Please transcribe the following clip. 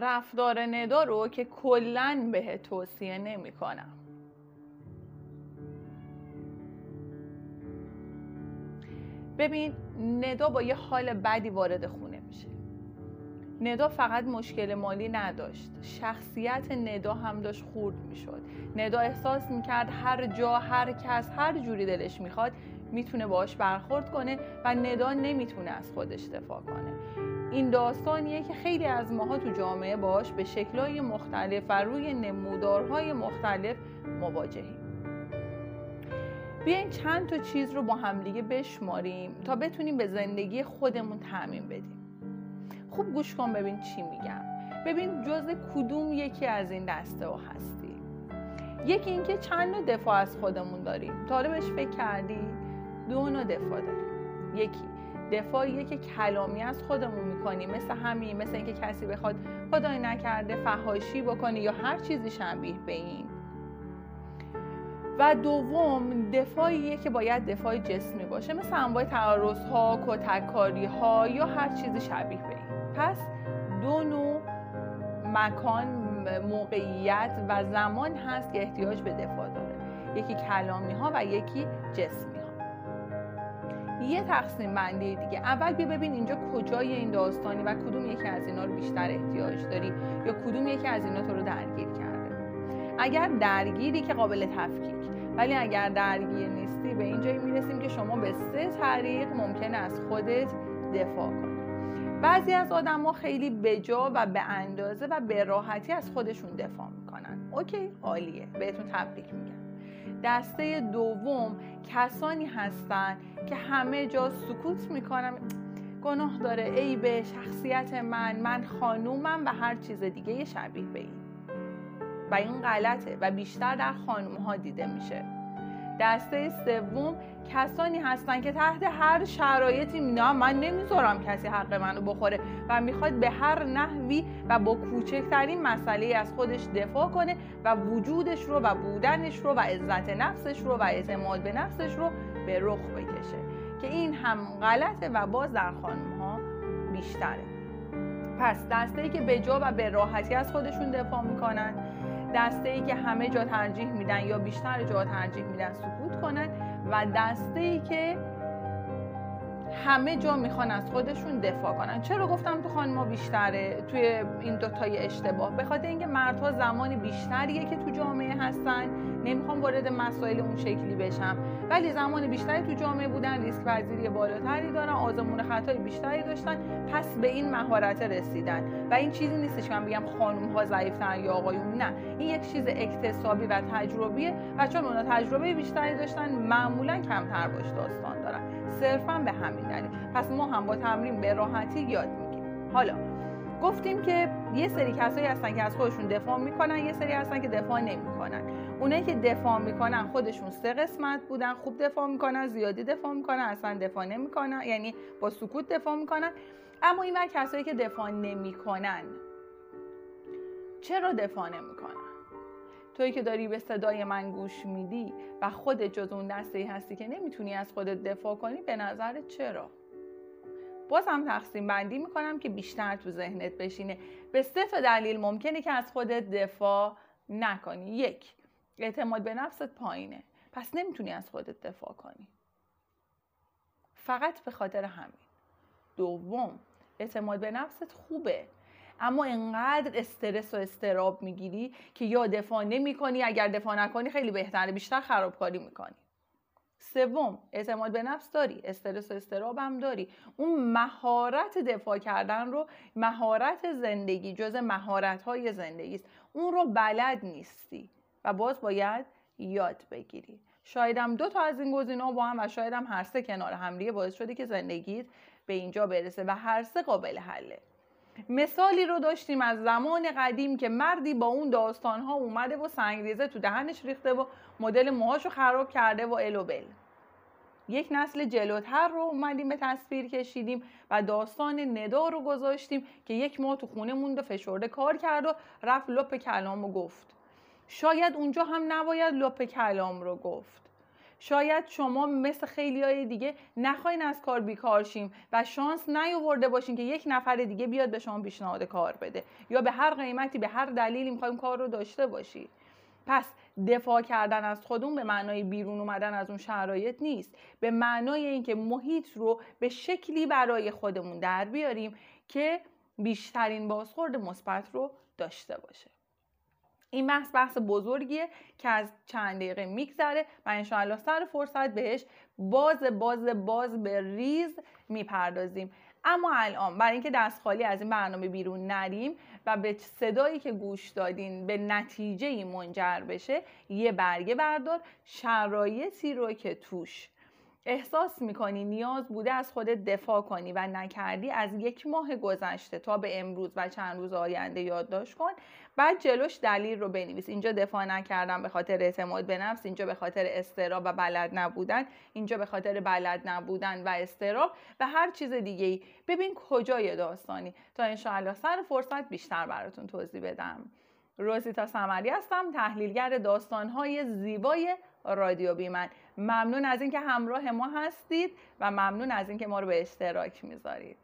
رفتار ندا رو که کلا به توصیه نمی کنم ببین ندا با یه حال بدی وارد خونه ندا فقط مشکل مالی نداشت. شخصیت ندا هم داشت خورد می‌شد. ندا احساس می‌کرد هر جا هر کس هر جوری دلش می‌خواد می‌تونه باش برخورد کنه و ندا نمی‌تونه از خودش دفاع کنه. این داستانیه که خیلی از ماها تو جامعه باش به شکلهای مختلف و روی نمودارهای مختلف مواجهیم. بیاین چند تا چیز رو با همدیگه بشماریم تا بتونیم به زندگی خودمون تعمین بدیم. خوب گوش کن ببین چی میگم. ببین جز کدوم یکی از این دسته ها هستی. یکی اینکه چند نوع دفاع از خودمون داریم. تا بهش فکر کردی دو نوع دفاع داریم. یکی دفاعیه که کلامی از خودمون می‌کنیم مثل همین مثل اینکه کسی بخواد خدای نکرده فهاشی بکنه یا هر چیزی شبیه به این. و دوم دفاعیه که باید دفاع جسمی باشه مثل انواع تعرض ها کتککاری ها یا هر چیزی شبیه به این. پس دو نوع مکان موقعیت و زمان هست که احتیاج به دفاع داره. یکی کلامی ها و یکی جسمی ها یه تقسیم بندی دیگه. اول بیا ببین اینجا کجای این داستانی و کدوم یکی از اینا رو بیشتر احتیاج داری یا کدوم یکی از اینا تو رو درگیر کرده. اگر درگیری که قابل تفکیک ولی اگر درگیر نیستی به اینجایی می‌رسیم که شما به سه طریق ممکن از خودت دفاع کنی. بعضی از آدم ها خیلی بجا و به اندازه و به راحتی از خودشون دفاع می‌کنن. اوکی عالیه. بهتون تبریک میگم. دسته دوم کسانی هستن که همه جا سکوت می‌کنن. گناه داره. ای به شخصیت من من خانومم و هر چیز دیگه شبیه به این. و این غلطه و بیشتر در خانوم ها دیده میشه. دسته سوم کسانی هستن که تحت هر شرایطی نه من نمی‌ذارم کسی حق منو بخوره و می‌خواد به هر نحوی و با کوچکترین مسئله از خودش دفاع کنه و وجودش رو و بودنش رو و عزت نفسش رو و اعتماد به نفسش رو به رخ بکشه. که این هم غلطه و باز در خانم ها بیشتره. پس دسته ای که به جا و به راحتی از خودشون دفاع می‌کنن دسته ای که همه جا ترجیح میدن یا بیشتر جا ترجیح میدن سکوت کنن و دسته ای که همه جا می‌خوان از خودشون دفاع کنن. چرا گفتم تو خانما بیشتره؟ توی این دوتای اشتباه. به خاطر اینکه مردها زمانی بیشتریه که تو جامعه هستن. نمی‌خوام وارد مسائل اون شکلی بشم. ولی زمان بیشتری تو جامعه بودن ریسک پذیری بالاتری دارن آزمون خطای بیشتری داشتن پس به این مهارت رسیدن. و این چیزی نیستش که من بگم خانم ها یا آقایون. نه. این یک چیز اکتسابی و تجربیه و چون اونا تجربه بیشتری داشتن معمولا کمتر باش داستان دارن. صرفا به همین دلیل. پس ما هم با تمرین به راحتی یاد می‌گیریم. حالا گفتیم که یه سری کسایی هستن که از خودشون دفاع می‌کنن یه سری هستن که دفاع نمی‌کنن. اونایی که دفاع می‌کنن خودشون سه قسمت بودن خوب دفاع می‌کنن زیادی دفاع می‌کنن اصلا دفاع نمی‌کنن یعنی با سکوت دفاع می‌کنن. اما این کسایی که دفاع نمی‌کنن چرا دفاع نمی‌کنن؟ توی که داری به صدای من گوش میدی و خودت جز اون دسته هستی که نمی‌تونی از خودت دفاع کنی به نظر چرا؟ باز هم تقسیم بندی می‌کنم که بیشتر تو ذهنت بشینه. به سه دلیل ممکنه که از خودت دفاع نکنی. یک اعتماد به نفست پایینه. پس نمی‌تونی از خودت دفاع کنی. فقط به خاطر همین. دوم اعتماد به نفست خوبه. اما انقدر استرس و استراب می‌گیری که یا دفاع نمی کنی اگر دفاع نکنی خیلی بهتره بیشتر خرابکاری می‌کنی. سوم اعتماد به نفس داری استرس و استراب هم داری. اون مهارت دفاع کردن رو مهارت زندگی جز مهارت های زندگی است. اون رو بلد نیستی. و باز باید یاد بگیری. شایدم دو تا از این گزینه‌ها با هم و شایدم هر سه کنار هم باعث شده که زندگیت به اینجا برسه و هر سه قابل حله. مثالی رو داشتیم از زمان قدیم که مردی با اون داستان ها اومده و سنگریزه تو دهنش ریخته و مدل موهاشو خراب کرده و الوبل یک نسل جلوتر رو اومدیم به تصویر کشیدیم و داستان ندا رو گذاشتیم که یک ماه تو خونه موند و فشرده کار کرد و رفت لپ کلام و گفت. شاید اونجا هم نباید لپ کلام رو گفت. شاید شما مثل خیلی های دیگه نخواین از کار بیکار شیم و شانس نیاورده باشین که یک نفر دیگه بیاد به شما پیشنهاد کار بده یا به هر قیمتی به هر دلیلی می‌خوایم کار رو داشته باشی. پس دفاع کردن از خودمون به معنای بیرون اومدن از اون شرایط نیست. به معنای اینکه محیط رو به شکلی برای خودمون در بیاریم که بیشترین بازخورد مثبت رو داشته باشه. این بحث بحث بزرگیه که از چند دقیقه میگذره و انشاءالله سر فرصت بهش باز باز باز به ریز می‌پردازیم. اما الان برای اینکه دست خالی از این برنامه بیرون نریم و به صدایی که گوش دادین به نتیجه منجر بشه یه برگه بردار شرایطی رو که توش احساس می‌کنی نیاز بوده از خودت دفاع کنی و نکردی از یک ماه گذشته تا به امروز و چند روز آینده یادداشت کن بعد جلوش دلیل رو بنویس. اینجا دفاع نکردم به خاطر اعتماد به نفس اینجا به خاطر استراب و بلد نبودن اینجا به خاطر بلد نبودن و استراب و هر چیز دیگه ای ببین کجای داستانی. تا انشاءالله سر فرصت بیشتر براتون توضیح بدم. روزیتا سمری هستم تحلیلگر داستانهای زیبای رادیو بیمن. ممنون از اینکه همراه ما هستید و ممنون از اینکه ما رو به اشتراک می‌ذارید.